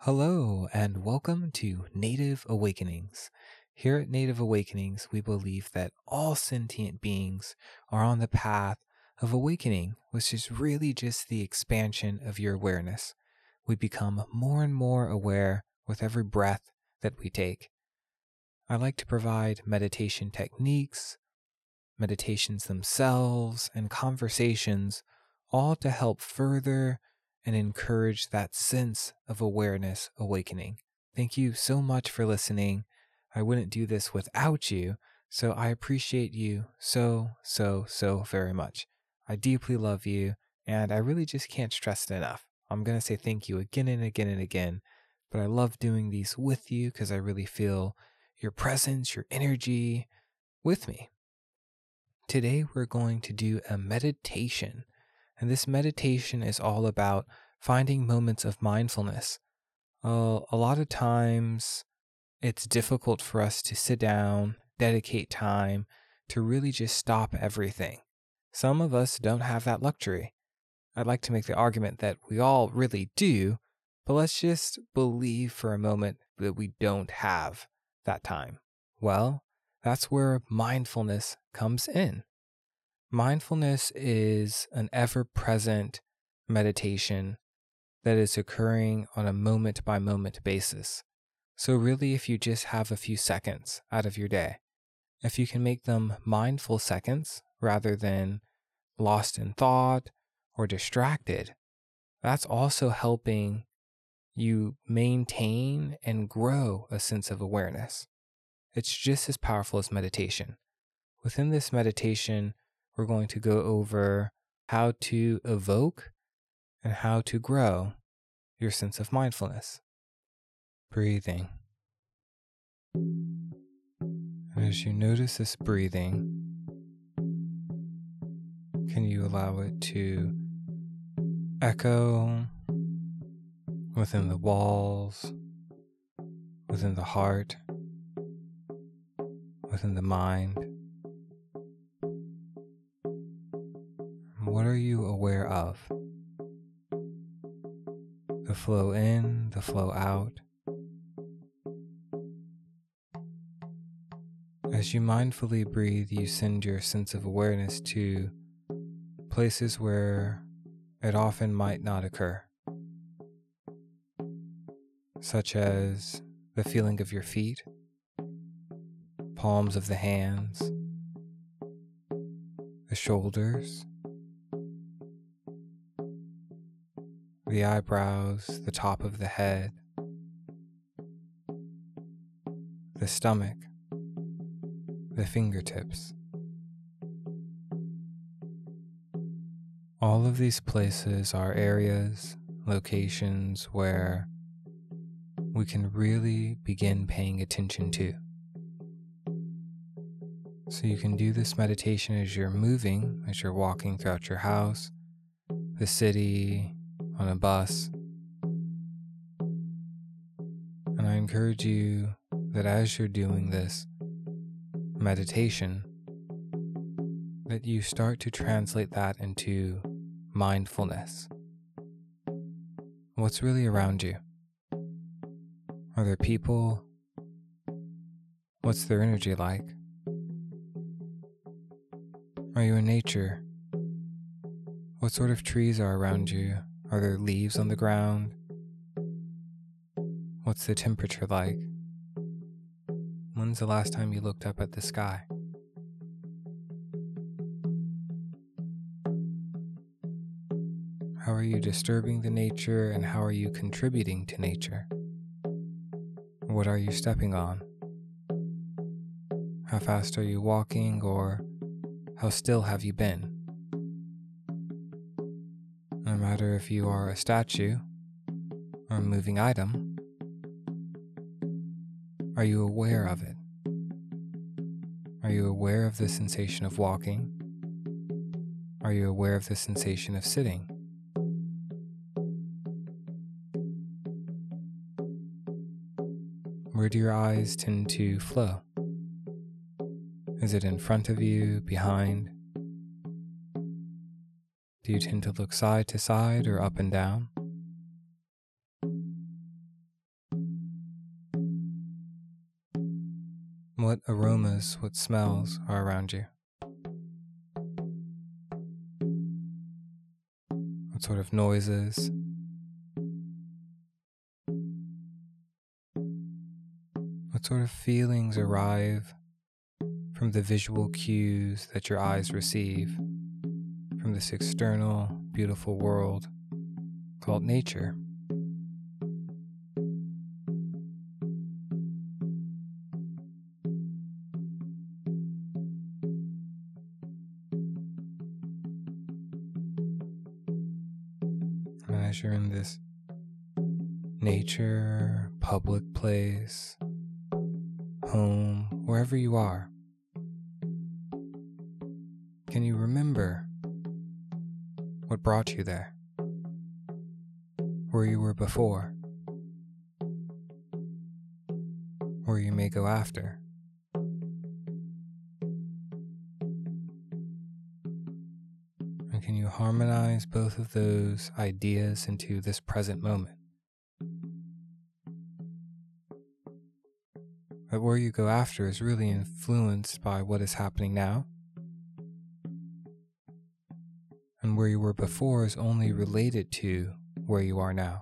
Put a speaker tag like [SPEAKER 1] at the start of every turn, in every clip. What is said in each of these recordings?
[SPEAKER 1] Hello, and welcome to Native Awakenings. Here at Native Awakenings, we believe that all sentient beings are on the path of awakening, which is really just the expansion of your awareness. We become more and more aware with every breath that we take. I like to provide meditation techniques, meditations themselves, and conversations, all to help further and encourage that sense of awareness awakening. Thank you so much for listening. I wouldn't do this without you, so I appreciate you so, so, so very much. I deeply love you, and I really just can't stress it enough. I'm going to say thank you again and again and again, but I love doing these with you because I really feel your presence, your energy with me. Today, we're going to do a meditation. And this meditation is all about finding moments of mindfulness. Uh, a lot of times, it's difficult for us to sit down, dedicate time to really just stop everything. Some of us don't have that luxury. I'd like to make the argument that we all really do, but let's just believe for a moment that we don't have that time. Well, that's where mindfulness comes in. Mindfulness is an ever present meditation that is occurring on a moment by moment basis. So, really, if you just have a few seconds out of your day, if you can make them mindful seconds rather than lost in thought or distracted, that's also helping you maintain and grow a sense of awareness. It's just as powerful as meditation. Within this meditation, we're going to go over how to evoke and how to grow your sense of mindfulness. Breathing. As you notice this breathing, can you allow it to echo within the walls, within the heart, within the mind? What are you aware of? The flow in, the flow out. As you mindfully breathe, you send your sense of awareness to places where it often might not occur, such as the feeling of your feet, palms of the hands, the shoulders, the eyebrows, the top of the head, the stomach, the fingertips. All of these places are areas, locations where we can really begin paying attention to. So you can do this meditation as you're moving, as you're walking throughout your house, the city, on a bus. And I encourage you that as you're doing this meditation, that you start to translate that into mindfulness. What's really around you? Are there people? What's their energy like? Are you in nature? What sort of trees are around you? Are there leaves on the ground? What's the temperature like? When's the last time you looked up at the sky? How are you disturbing the nature and how are you contributing to nature? What are you stepping on? How fast are you walking or how still have you been? No matter if you are a statue or a moving item, are you aware of it? Are you aware of the sensation of walking? Are you aware of the sensation of sitting? Where do your eyes tend to flow? Is it in front of you, behind? Do you tend to look side to side or up and down? What aromas, what smells are around you? What sort of noises? What sort of feelings arrive from the visual cues that your eyes receive? From this external, beautiful world called nature? as you're in this nature, public place, home, wherever you are, can you remember what brought you there? Where you were before? Where you may go after? And can you harmonize both of those ideas into this present moment? That where you go after is really influenced by what is happening now. Where you were before is only related to where you are now.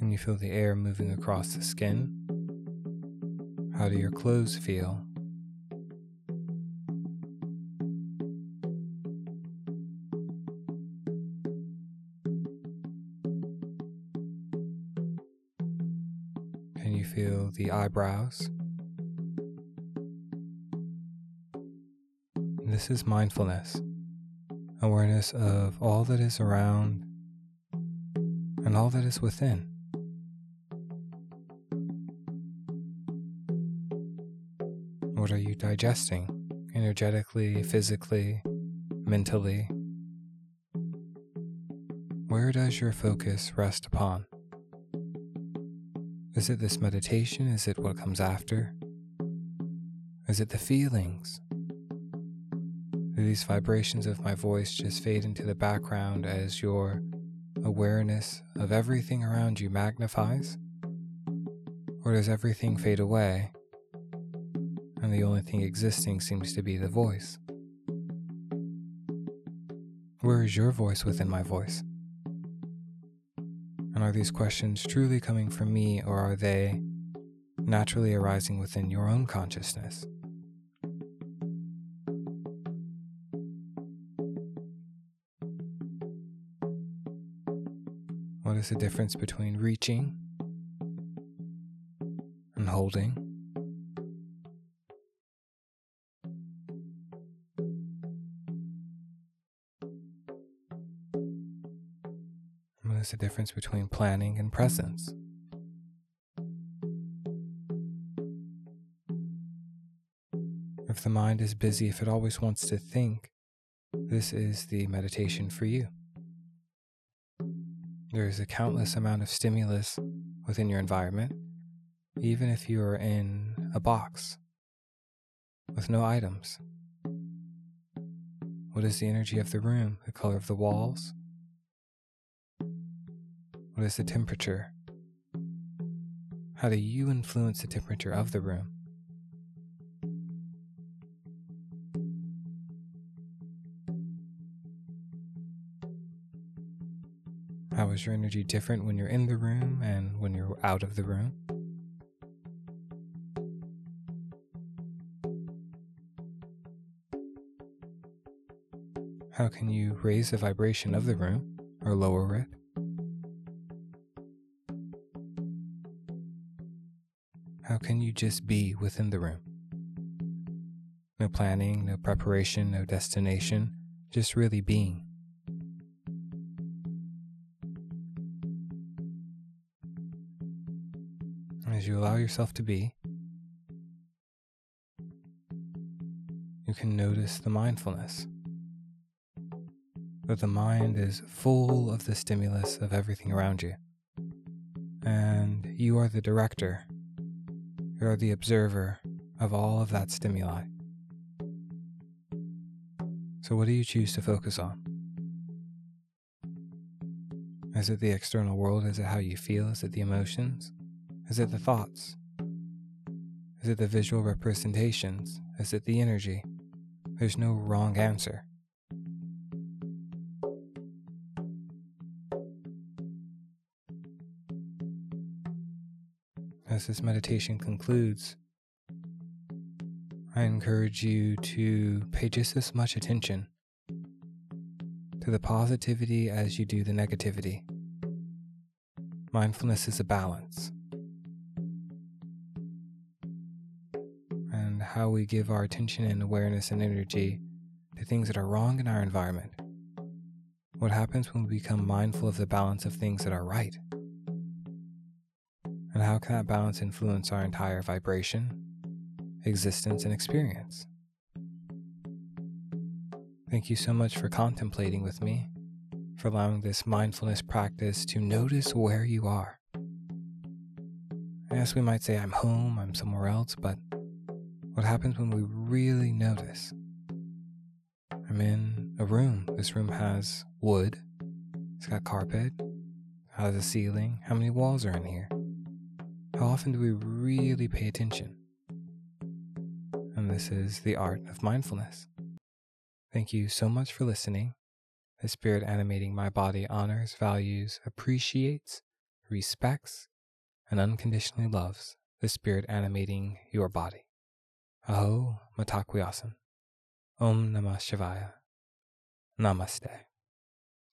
[SPEAKER 1] and you feel the air moving across the skin? How do your clothes feel? Eyebrows? This is mindfulness, awareness of all that is around and all that is within. What are you digesting energetically, physically, mentally? Where does your focus rest upon? Is it this meditation? Is it what comes after? Is it the feelings? Do these vibrations of my voice just fade into the background as your awareness of everything around you magnifies? Or does everything fade away and the only thing existing seems to be the voice? Where is your voice within my voice? And are these questions truly coming from me, or are they naturally arising within your own consciousness? What is the difference between reaching and holding? Is the difference between planning and presence? If the mind is busy, if it always wants to think, this is the meditation for you. There is a countless amount of stimulus within your environment, even if you are in a box with no items. What is the energy of the room, the color of the walls? What is the temperature? How do you influence the temperature of the room? How is your energy different when you're in the room and when you're out of the room? How can you raise the vibration of the room or lower it? How can you just be within the room? No planning, no preparation, no destination, just really being. As you allow yourself to be, you can notice the mindfulness. That the mind is full of the stimulus of everything around you. And you are the director, you are the observer of all of that stimuli. So, what do you choose to focus on? Is it the external world? Is it how you feel? Is it the emotions? Is it the thoughts? Is it the visual representations? Is it the energy? There's no wrong answer. As this meditation concludes, I encourage you to pay just as much attention to the positivity as you do the negativity. Mindfulness is a balance. And how we give our attention and awareness and energy to things that are wrong in our environment. What happens when we become mindful of the balance of things that are right? And how can that balance influence our entire vibration, existence, and experience? Thank you so much for contemplating with me, for allowing this mindfulness practice to notice where you are. Yes, we might say, I'm home, I'm somewhere else, but what happens when we really notice? I'm in a room. This room has wood, it's got carpet, has a ceiling. How many walls are in here? How often do we really pay attention? And this is the art of mindfulness. Thank you so much for listening. The spirit animating my body honors, values, appreciates, respects, and unconditionally loves the spirit animating your body. Aho Mitakuye Oyasin. Om Namah Shivaya. Namaste.